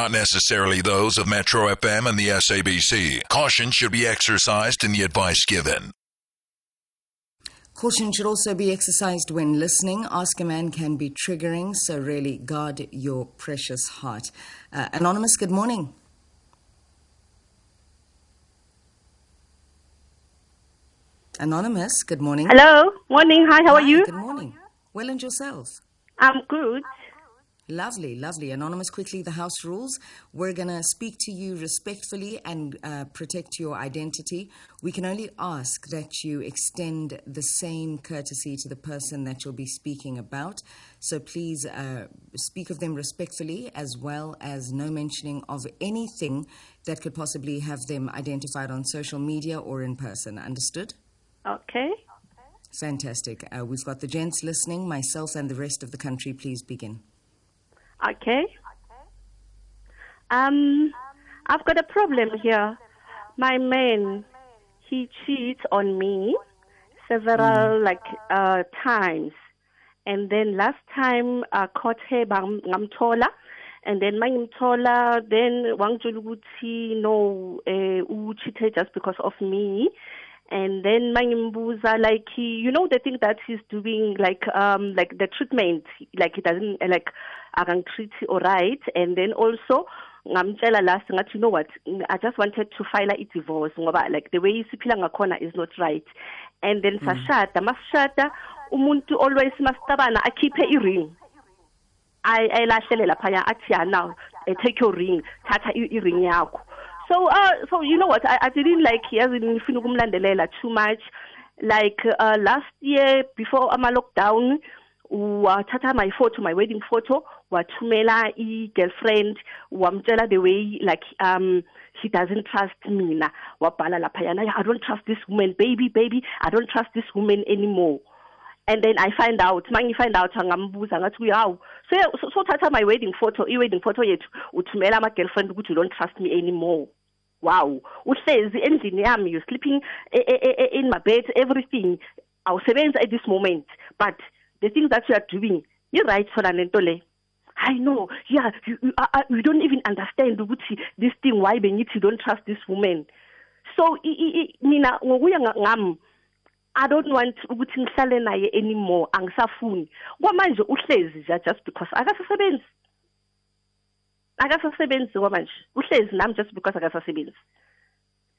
not necessarily those of Metro FM and the SABC. Caution should be exercised in the advice given. Caution should also be exercised when listening. Ask a man can be triggering, so really guard your precious heart. Uh, Anonymous, good morning. Anonymous, good morning. Hello, morning. Hi, how are you? Good morning. Well, and yourself? I'm good. Lovely, lovely. Anonymous, quickly, the house rules. We're going to speak to you respectfully and uh, protect your identity. We can only ask that you extend the same courtesy to the person that you'll be speaking about. So please uh, speak of them respectfully, as well as no mentioning of anything that could possibly have them identified on social media or in person. Understood? Okay. Fantastic. Uh, we've got the gents listening, myself and the rest of the country. Please begin. Okay. Um, I've got a problem here. My man, he cheats on me several like uh, times, and then last time I caught her bam- ngamthola, and then mangimthola, then wangitshela ukuthi no, uh, u cheated just because of me. And then mangimbuza like he, you know the thing that he's doing like um like the treatment like he doesn't like I can treat all right and then also ngamtshela last ngathi you know what I just wanted to file a divorce ngoba like the way siphila ngakhona is not right. And then sashada masishada umuntu always masicabana akhiphe i-ring ayilahlele laphaya athi ya now take your ring thatha i- i-ring yakho so uh so you know what? I, I didn't like yazi ngifuna ukumlandelela too much. Like uh, last year before ama lockdown wathatha my photo my wedding photo wathumela i-girlfriend wamtshela the way like um he doesn't trust mina. Wabhala i don't trust this woman baby baby i don't trust this woman anymore. And then I find out mangifind out angambuza ngathi hawu. So so so thatha my wedding photo i-wedding photo yethu uthumela ama-girlfriend ukuthi you don't trust me anymore wow uhlezi endlini yami you sleeping e- e- e- in my bed everything. Awusebenzi at this moment but the things that you are doing i-right sona lento le. I know, yeah, you, you, uh, uh, you don't even understand ukuthi this thing why bengithi you don't trust this woman. So i, i, i, mina ngokuya nga- ngami I don't want ukuthi ngihlale naye anymore angisafuni. Kwamanje uhlezi nje just because akasasebenzi. Akasasebenzi kwamanje uhlezi nami just because akasasebenzi.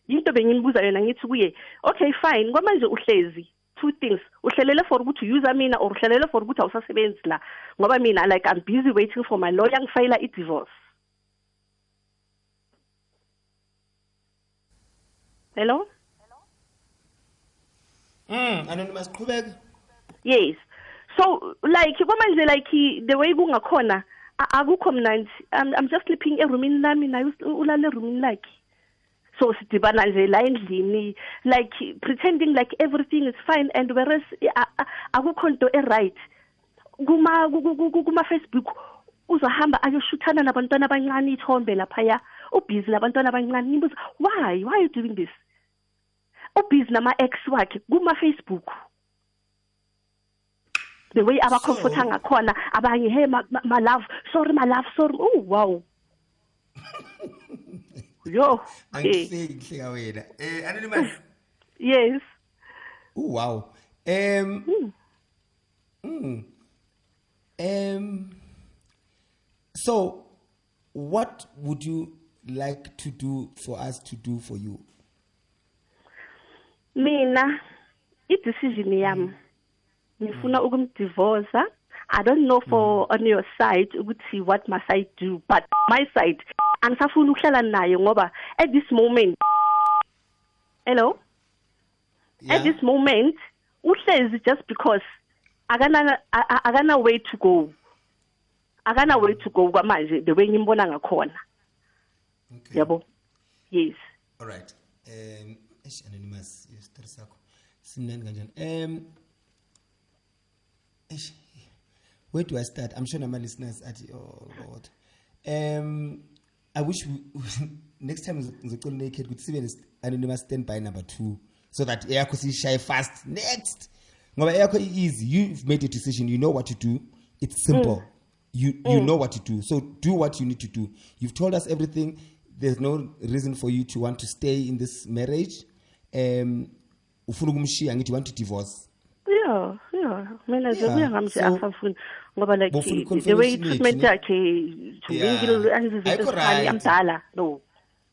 Into bengimbuza yona ngithi kuye okay fine. Kwamanje uhlezi. Two things. Uhlelele for ukuthi use mina or uhlelele for ukuthi awusasebenzi la. Ngoba mina like I'm busy waiting for my lawyer ngifayila i-divorce. Hello? Mm, anonymous qhubeka. yes. So like kwamanje like the way kungakhona a- akukho mnandi. I'm, just sleeping erumini lami naye ulala erumini lakhe. So sidibana nje la endlini like pretending like everything is fine and whereas akukho nto e-right. Kuma ku- ku- ku- kuma Facebook uzohamba ayoshuthana nabantwana abancane ithombe laphaya. Ubhizi nabantwana abancane ngibuza why? Why are you doing this? Ubhizi nama-ex wakhe kuma-facebook the way abacomforta ngakhona abanye hey my, my, my love sorry my love sorry oh wow yo eh, Angihleki hleka wena. Eh anonymous. yes Oh wow. Um mm. Um so what would you like to do for us to do for you? mina i-decision yami ngifuna ukumdivorce i don't know for on your side ukuthi what must i do but my side angisafuni ukuhlala naye ngoba at this moment hello at this moment uhlezi just because akana a- a- akana way to go akana way to go kwamanje the way ngimbona ngakhona Okay. yabo yes All right. Um eish anonymous isitori sakho. Simnani kanjani? Um eish Where do I start? I'm sure my listeners at oh Lord. Um I wish we, next time the ngizocela naked ukuthi sibe anonymous standby number 2 so that eyakho sishaye fast. Next! Ngoba eyakho easy you've made a decision. You know what to do. It's simple. You you know what to do. So do what you need to do. You've told us everything. There's no reason for you to want to stay in this marriage. Um ufuna ukumshiya ngithi you want to divorce? Yeah yeah mina nje Yeah, kuya ngami nje so- asafuni ngoba like the way treatment yakhe to mingle angizizinto ezifani amdala no.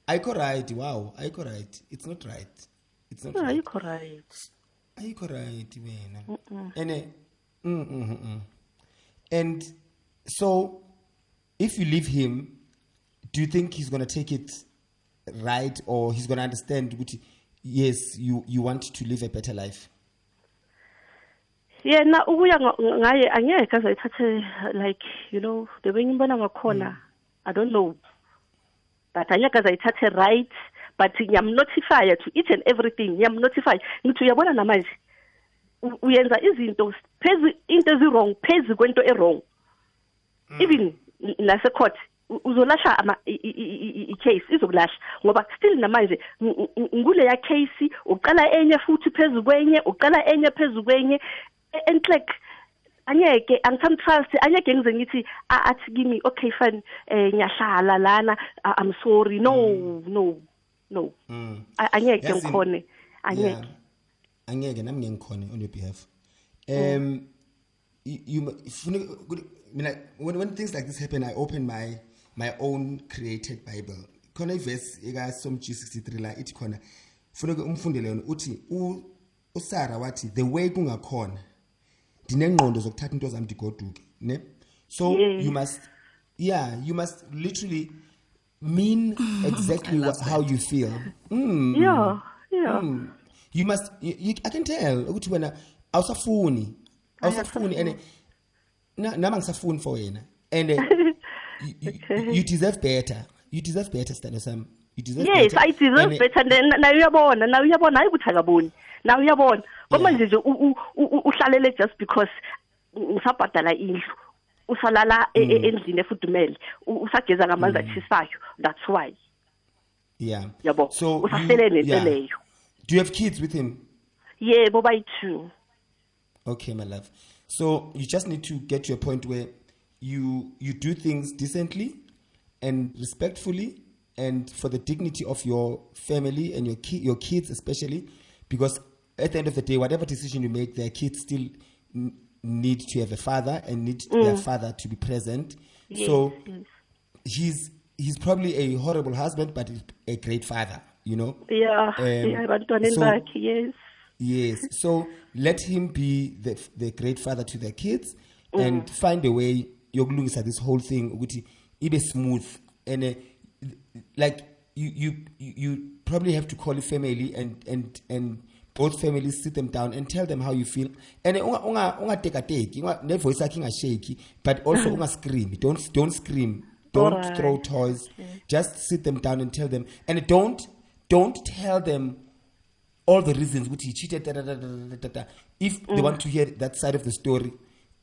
Ayikho right wow ayikho right. It's not right. It's not ayikho right. Ayikho right wena. And mm, mm, mm, mm. and so if you leave him do you think he's going to take it right or he's going to understand ukuthi yes you you want to live a better life yena ukuya nga- ngaye angeke azayithathe like you know the way ngimbona ngakhona i don't know. But angeke azayithathe right but ngiyamnotifya to each and everything ngiyamnotify ngithi uyabona namanje u- uyenza izinto phezu into ezi-wrong phezu kwento e-wrong. Even n- nase-court u- uzolasha ama- i- i- i- i- i-case izokulahla ngoba still namanje ng- ng- nguleya case uqala enye futhi phezu kwenye uqala enye phezu kwenye. E- enhlek angeke angisamtrust angeke ngize ngithi a- athi kimi okay fine eh ngiyahlala lana I- i'm sorry. No no no. Mm. A- angeke Yazi- ngikhone Yeah. angeke angeke nami ngeke ngikhone on your behalf. Um you, you funa ukuthi- mina when, when things like this happen i open my my own created bible. Khona iverse eka Psalm G63 la ithi khona funeka umfundele yona uthi u- uSara wathi the way kungakhona. Dinengqondo zokuthatha into zami ndigoduke ne? So Yes. you must yeah you must literally mean exactly what, how you feel. Mm. yeah yeah. Mm. you must you, you, i can tell ukuthi wena awusafuni awusafuni and nama nami angisafuni for wena. And uh, you, deserve better. You deserve better sithando sam. You deserve yes better. i deserve And, uh, better nayo uyabona nayo uyabona hayi ukuthi akaboni nayo uyabona ngoba nje uhlalele just because ngisabhadala indlu usalala Mm. endlini efudumele usageza ngamanzi atshisayo that's why. Yeah. Yabo so usahlele you- nento yeah. leyo. Do you have kids with him? Yebo bayi-two Okay, my love. So you just need to get to a point where you you do things decently and respectfully, and for the dignity of your family and your ki- your kids especially, because at the end of the day, whatever decision you make, their kids still n- need to have a father and need their father to be present. so yes. he's he's probably a horrible husband, but a great father. You know. yeah Um, yeah abantwaneni so- bakhe yes Yes. So let him be the the great father to their kids and find a way yokulungisa this whole thing ukuthi ibe smooth and uh, like you you you probably have to call a family and and and both families sit them down and tell them how you feel. And unga unga ungatekateki unga ne voice yakhe ingashake but also unga scream. Don't don't scream. Don't Alright. throw toys. Just sit them down and tell them. And don't don't tell them all the reasons which he cheated da, da, da, da, da, if they mm. want to hear that side of the story.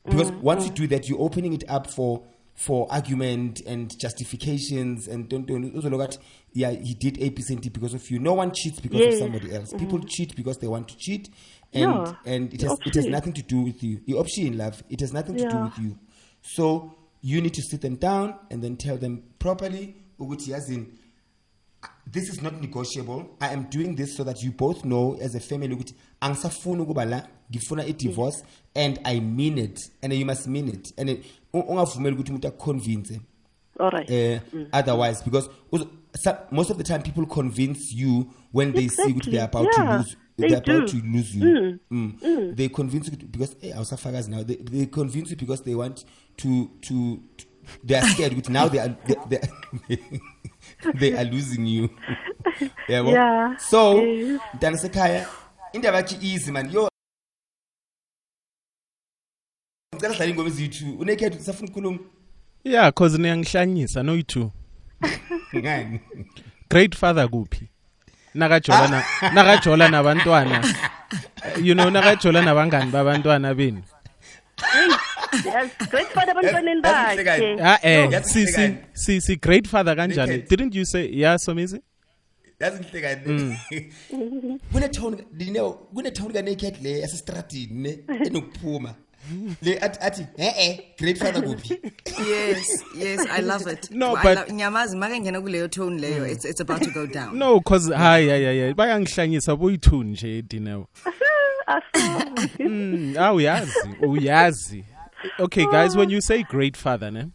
Because mm, once mm. you do that you're opening it up for for argument and justifications and don't don't also look at yeah he did a percent because of you. No one cheats because of somebody else. Mm. People cheat because they want to cheat. And Yeah. and it has it has nothing to do with you. You option in love it has nothing to do with you. So you need to sit them down and then tell them properly yazini this is not negotiable. I am doing this so that you both know as a family angisafuni ukuba la ngifuna i-divorce and i mean it. And you must mean it. And u- ungavumeli ukuthi umuntu akuconvince. All right. Uh, otherwise because most of the time people convince you when they see ukuthi they're about Exactly. to lose they they're about to lose you. Mm. they convince you because hey, awusafakazi now. They, they convince you because they want to to, to they are scared ukuthi now they are they, they, they are losing you. Yeah, so yes. mntana sekhaya indaba yakhe easy man. Yo ngicela dlala ingoma ezithu unekhethu safuna ukukhuluma? Yeah cause niyangihlanyisa no you ngani? Great father kuphi? Nakajola na nakajola nabantwana. You know nakajola nabangani babantwana benu. Yes great father abantwaneni bakhe. ah eh si si si si great father kanjani? Naked. didn't you say yeah somizi yazi nhlekani kunethoni dineo kunethoni kanekhet le yasestradini ne enokuphuma. Le athi athi eh eh great father kuphi yes, yes, I love it. No, I but- love- Nyamazi, makangena kuleyo tone leyo, it's, it's about to go down. no cause hayi hayi hayi bayangihlanyisa boyi-two nje dinewo Asazi. Mm, ah uyazi uyazi okay guys when you say great father ne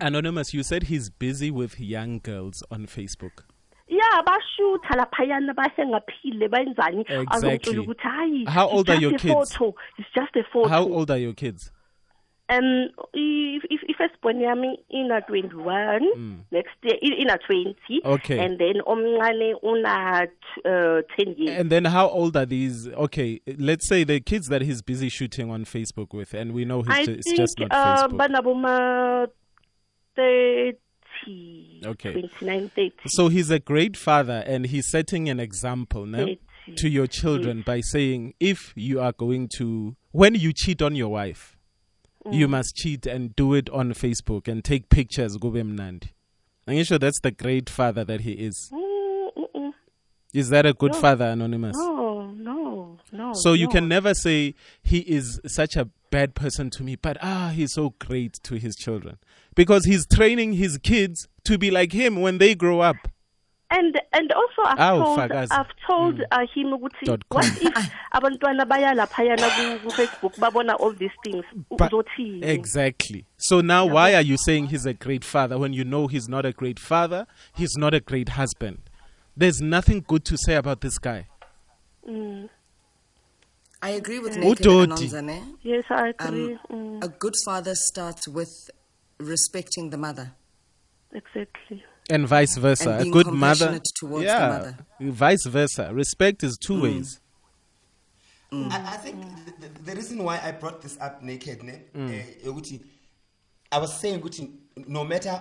anonymous you said he's busy with young girls on facebook abashutha laphayana benzani ukuthi hayi how old are your kids? photo. it's just a photo. How old are your kids? Um i-firstborn yami ina-21 mm. next year ina-20 okay. and then omncane una-10 uh, years. And then how old are these? Okay let's say the kids that he's busy shooting on facebook with and we know he's I ju- it's think, just not uh, facebook okay. 30. So he's a great father and he's setting an example now to your children yes. by saying if you are going to, when you cheat on your wife, mm. you must cheat and do it on Facebook and take pictures. Gube. I'm sure that's the great father that he is. Mm-mm. Is that a good no. father, Anonymous? No, no, no. So no. you can never say he is such a bad person to me, but ah, he's so great to his children because he's training his kids to be like him when they grow up and and also I've Awu, told Fakazi. I've told uh, him ukuthi Dot what com. if abantwana baya laphayana ku ku Facebook babona all these things But- uzothini Exactly. So now, why are you saying he's a great father when you know he's not a great father? He's not a great husband. There's nothing good to say about this guy. I agree with Naked Udodi. Anonza, ne? yes I agree Um, mm, A good father starts with respecting the mother. exactly And vice versa. And a being good mother. compassionate towards the yeah. mother. Vice versa. Respect is two mm. ways. Mm. I, I think the, the, the reason why I brought this up naked, ne, mm. eh, ukuthi, I was saying, ukuthi, no matter,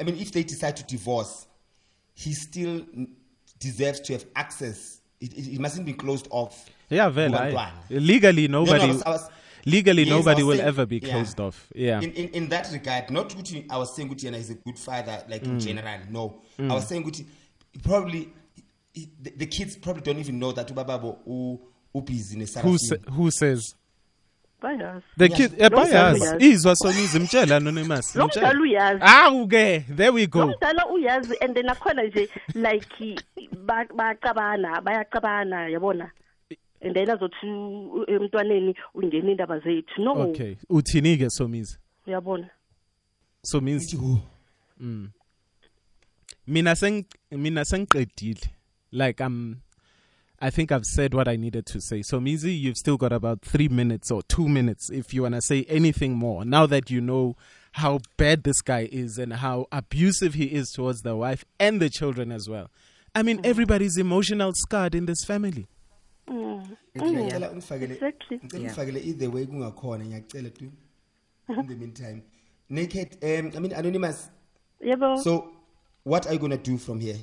I mean, if they decide to divorce, he still deserves to have access. It, it, it mustn't be closed off. Yeah, well, kubantwana. legally nobody. I was- I was- legally, Yes, nobody will saying- ever be yeah. closed off. Yeah. In, in, in that regard, not Gucci, I was saying Gucci and he's a good father, like Mm. in general. No, I was saying Gucci, probably the, the kids probably don't even know that Ubababo u busy in who sa- who says? bayazi The Yeah. kid Lo mdala bayas uyazi. izwa somizi mtshela anonymous. lo mtshela. mdala uyazi Awu ke there we lo go. mdala uyazi and then akhona nje like ba- bayacabana bayacabana yabona and then azothi u- emntwaneni ungena indaba zethu no Okay. Uthini ke somizi? uyabona Somizi who? mina seng mina sengiqedile like um I think I've said what I needed to say. Somizi, you've still got about three minutes or two minutes if you wanna say anything more. Now that you know how bad this guy is and how abusive he is towards the wife and the children as well. I mean, everybody's emotional scarred in this family. Ngiyacela ungifakele Exactly. ngicela Yeah. ungifakele either way kungakhona ngiyacela tu in the meantime. Naked um i mean anonymous. Yebo. So what are you going to do from here?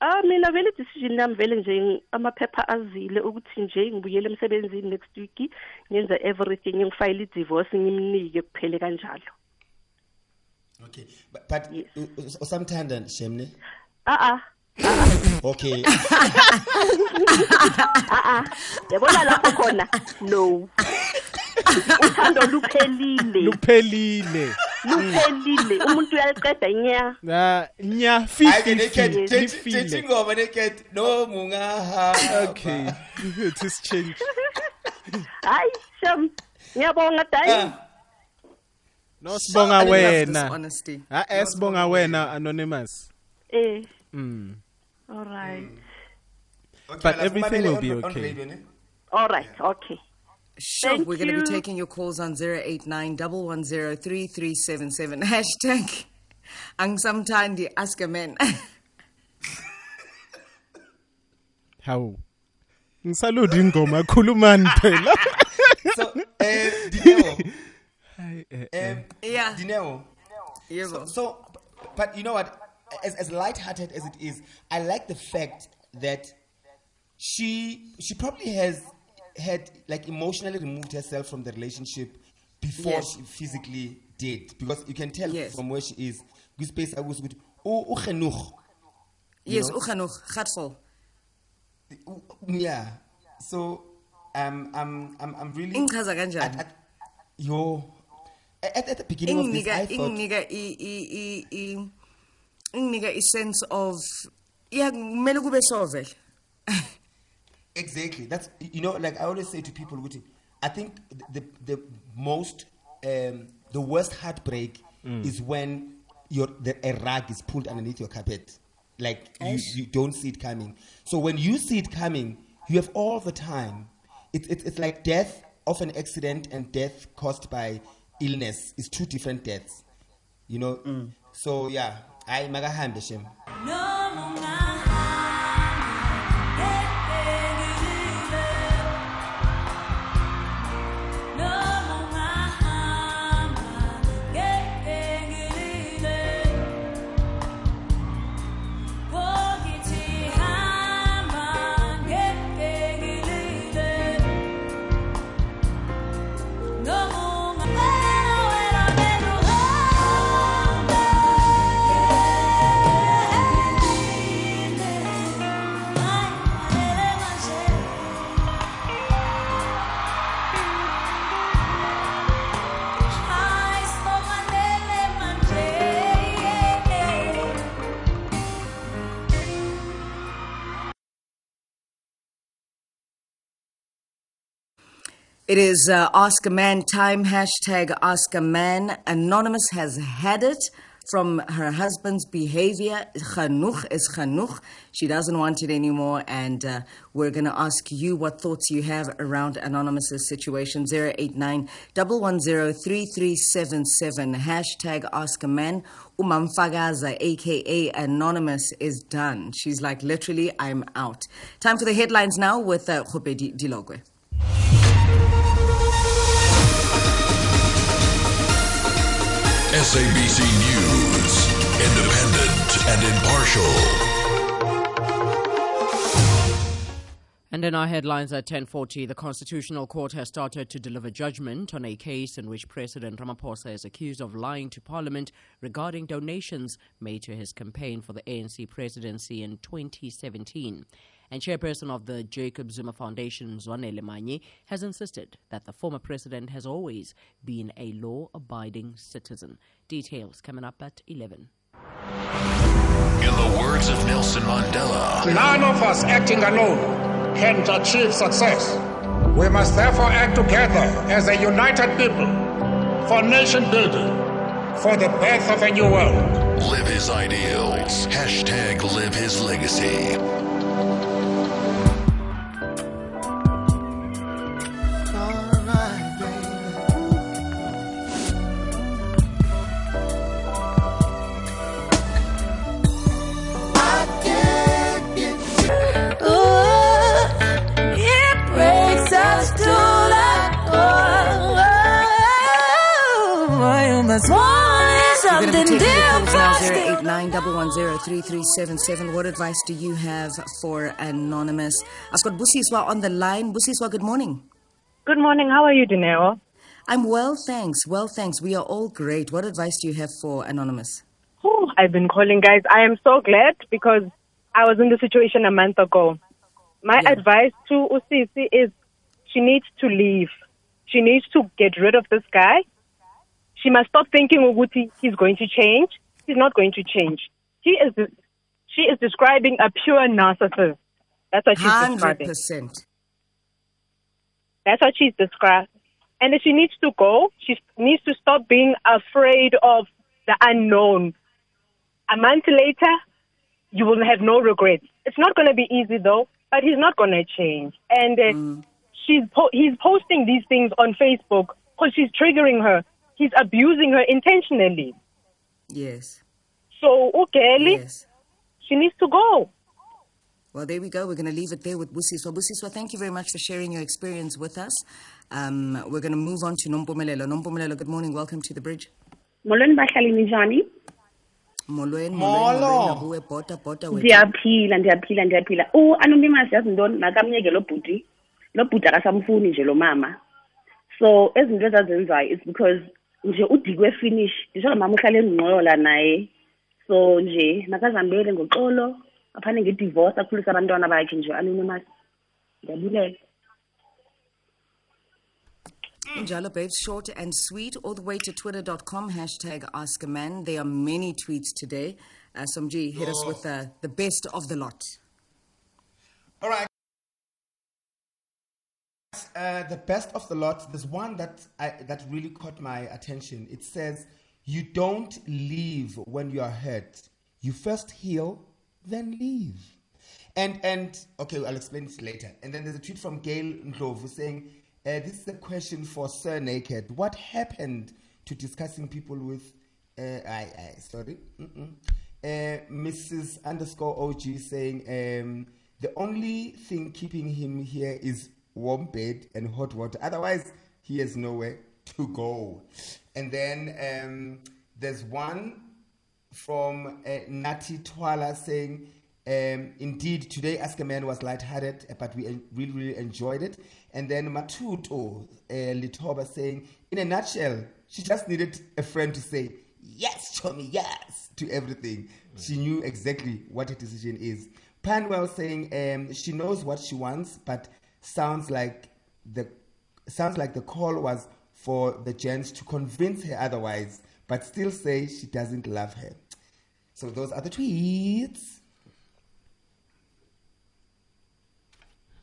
Ah mina vele decision yami vele nje amaphepha azile ukuthi nje ngibuyele emsebenzini next week ngenza everything ngifile i-divorce ngimnike kuphele kanjalo. okay. But, but Yes. u- u- usamthanda shemne? Ah ah. okay a a yabona lapho khona? No. Uthando luphelile. Luphelile. Luphelile. Umuntu uyaliqeda nya? Na nya fifi ngithi ngoba neket no mungaha. Okay it is change. Hayi shem ngiyabonga dayi ah. eh, no sibonga wena. ha esibonga wena. Anonymous. Eh. Mm. All right. okay, But everything will be on- on okay. radio, ne? All right. Okay. Sure, Thank we're going to be taking your calls on 089 110 Hashtag Angsamtandi Ask a Man. How? Ngisaludi ingoma khulumani phela. so eh dineo Hayi, eh, um Yeah. dineo Yebo. So, so, but you know what? As as light-hearted as it is, I like the fact that she she probably has had like emotionally removed herself from the relationship before Yes. she physically did, because you can tell Yes. from where she is. Kwispace akuso ukuthi, "U- ugenog." Yes, know? Uchanoch, Gatsel. U- Yeah. So um, I'm, I'm, I'm really. Ingichaza kanjani? Yo, at, at the beginning of this, I thought. inginika i i i i inginika i sense of yeah kumele kube so vele Exactly. That's you know, like I always say to people, ukuthi, I think the the most um, the worst heartbreak is when your the a rug is pulled underneath your carpet, like you, you don't see it coming. So when you see it coming, you have all the time. It's it's it's like death of an accident and death caused by illness is two different deaths. You know. So yeah, I magahambe It is uh, Ask a Man time, hashtag a Man. Anonymous has had it from her husband's behavior. Genoeg is genoeg. She doesn't want it anymore. And uh, we're going to ask you what thoughts you have around Anonymous's situation. 089 110 3377. Hashtag a Man. Umamfagaza, aka Anonymous, is done. She's like, literally, I'm out. Time for the headlines now with uh, Dilogwe. SABC News, independent and impartial. And in our headlines at 10:40, the Constitutional Court has started to deliver judgment on a case in which President Ramaphosa is accused of lying to Parliament regarding donations made to his campaign for the ANC presidency in 2017. And chairperson of the Jacob Zuma Foundation, Mzwanele Manyi, has insisted that the former president has always been a law-abiding citizen. Details coming up at 11. In the words of Nelson Mandela, None of us acting alone can achieve success. We must therefore act together as a united people for nation building, for the birth of a new world. live his ideals. Hashtag live his legacy. Going to be taking your calls now 089 110 What advice do you have for Anonymous? I've got Busiswa on the line. Busiswa, good morning. Good morning. How are you, Dineo? I'm well, thanks. Well, thanks. We are all great. What advice do you have for Anonymous? Oh, I've been calling, guys. I am so glad because I was in the situation a month ago. My Yeah. advice to Usisi is she needs to leave. She needs to get rid of this guy. She must stop thinking Uguti he's going to change. He's not going to change. He is she is describing a pure narcissist. That's what she's describing. 100%. That's what she's described. And if she needs to go, she needs to stop being afraid of the unknown. A month later, you will have no regrets. It's not going to be easy though, but he's not going to change. And uh, she's po- he's posting these things on Facebook because she's triggering her. He's abusing her intentionally. Yes. So, okay, Yes. she needs to go. Well, there we go. We're going to leave it there with Busiswa. Busiswa, thank you very much for sharing your experience with us. Um, we're going to move on to Nompumelelo. Nompumelelo, good morning. Welcome to the bridge. molweni bahlali ninjani Molweni, Molo. molweni, molweni, nakuwe, bhota, bhota, wethu. ndiyaphila ndiyaphila ndiyaphila u-anonymous yazi ntoni nakamyeke lo bhuti lo bhuti akasamfuni nje lo mama so ezinto ezazenzayo is because nje udikwe finish nditsho mama uhlale engqola naye so nje makazambele ngoxolo aphane ngedivorce akhulise abantwana bakhe nje anonymous ndiyabulela Njalo babes, short and sweet, all the way to twitter.com, hashtag ask a man. There are many tweets today. Uh, Somji, hit us with the, the best of the lot. All right. Uh, the best of the lot. There's one that I, that really caught my attention. It says, "You don't leave when you are hurt. You first heal, then leave." And and okay, I'll explain this later. And then there's a tweet from Gail Ndlovu saying, uh, "This is a question for Sir Naked. What happened to discussing people with?" Uh, I, I sorry, Mm-mm. Uh, Mrs. Underscore OG saying, um, "The only thing keeping him here is warm bed and hot water. Otherwise, he has nowhere to go." And then um, there's one from uh, Nati Twala saying, um, indeed, today Ask a Man was lighthearted, but we really, really enjoyed it. And then Matuto uh, Litoba saying, in a nutshell, she just needed a friend to say, yes, Tommy, yes, to everything. She knew exactly what her decision is. Panwell saying um, she knows what she wants, but sounds like the sounds like the call was for the gents to convince her otherwise, but still say she doesn't love her. So those are the tweets.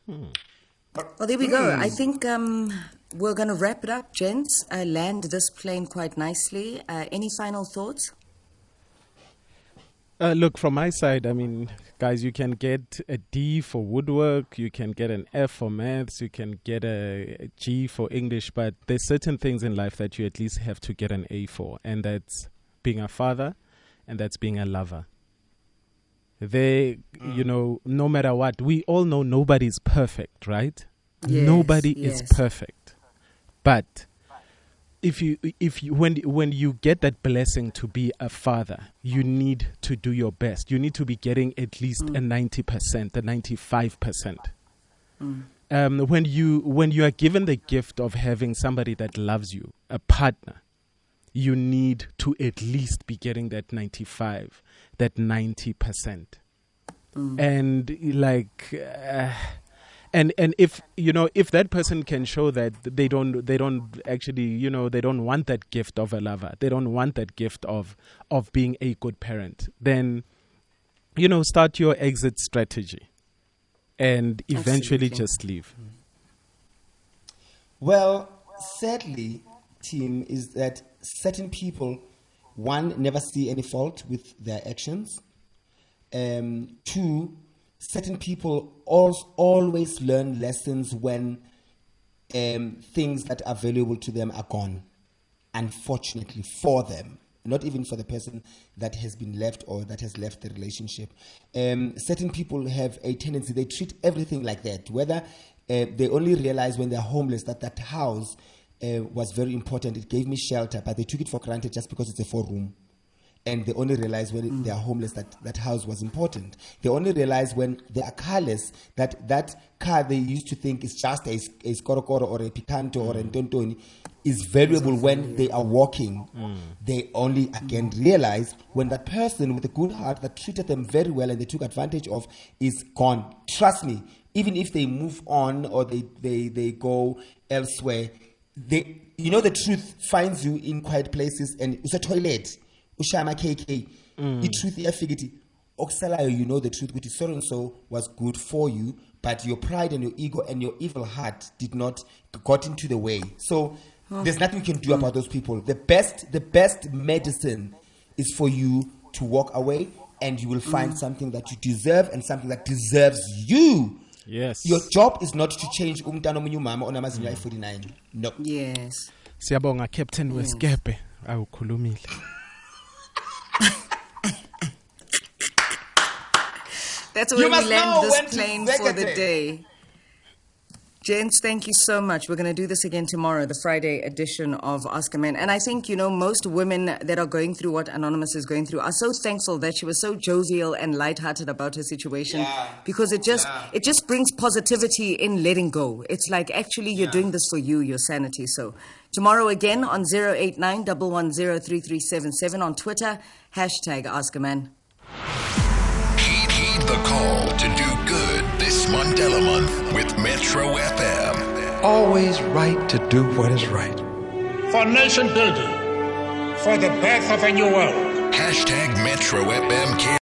Well, there we go. I think um, we're going to wrap it up, gents. Uh, land this plane quite nicely. Uh, any final thoughts? Uh, look, from my side, I mean, guys, you can get a D for woodwork, you can get an F for maths, you can get a a G for English, but there's certain things in life that you at least have to get an A for, and that's being a father, and that's being a lover. They, you know, no matter what, we all know nobody's perfect, right? Yes, Nobody yes. is perfect, but if you if you when when you get that blessing to be a father you need to do your best. You need to be getting at least a 90% a 95% um, when you when you are given the gift of having somebody that loves you a partner you need to at least be getting that 95 that 90% and like uh, and and if you know if that person can show that they don't they don't actually you know they don't want that gift of a lover they don't want that gift of of being a good parent then you know start your exit strategy and eventually Absolutely. just leave Well, sadly, team, is that certain people, one, never see any fault with their actions. Um, two, certain people al- always learn lessons when um, things that are valuable to them are gone. Unfortunately, for them, not even for the person that has been left or that has left the relationship. Um, certain people have a tendency, they treat everything like that, whether uh, they only realize when they're homeless that that house uh, was very important. It gave me shelter, but they took it for granted just because it's a four room and they only realize when they are homeless that that house was important. They only realize when they are carless that that car they used to think is just a, a or a picanto or a tontoni is valuable when they are walking. They only again realize when that person with a good heart that treated them very well and they took advantage of is gone. Trust me, even if they move on or they, they, they go elsewhere, they you know the truth finds you in quiet places and it's a toilet ushaya ama-kk i-truth mm. iyafika ithi okusalayo you know the truth ukuthi so and so was good for you but your pride and your ego and your evil heart did not got into the way. So oh. there's nothing you can do about those people. The best the best medicine is for you to walk away and you will find mm. something that you deserve and something that deserves you. Yes. Your job is not to change umntana omunye umama onamazinyo mm. ayi-49 no. Yes. siyabonga captain weskepe. Awukhulumile That's You where we land this plane for the day. Gents, thank you so much. We're going to do this again tomorrow, the Friday edition of Ask a Man. And I think, you know, most women that are going through what Anonymous is going through are so thankful that she was so jovial and lighthearted about her situation because it just it just brings positivity in letting go. It's like actually you're doing this for you, your sanity. So tomorrow again on 089 110 on Twitter, hashtag Ask a Man. Heed, heed the call to do good this Mandela month with Metro FM. always right to do what is right. for nation building, for the birth of a new world. Hashtag Metro FM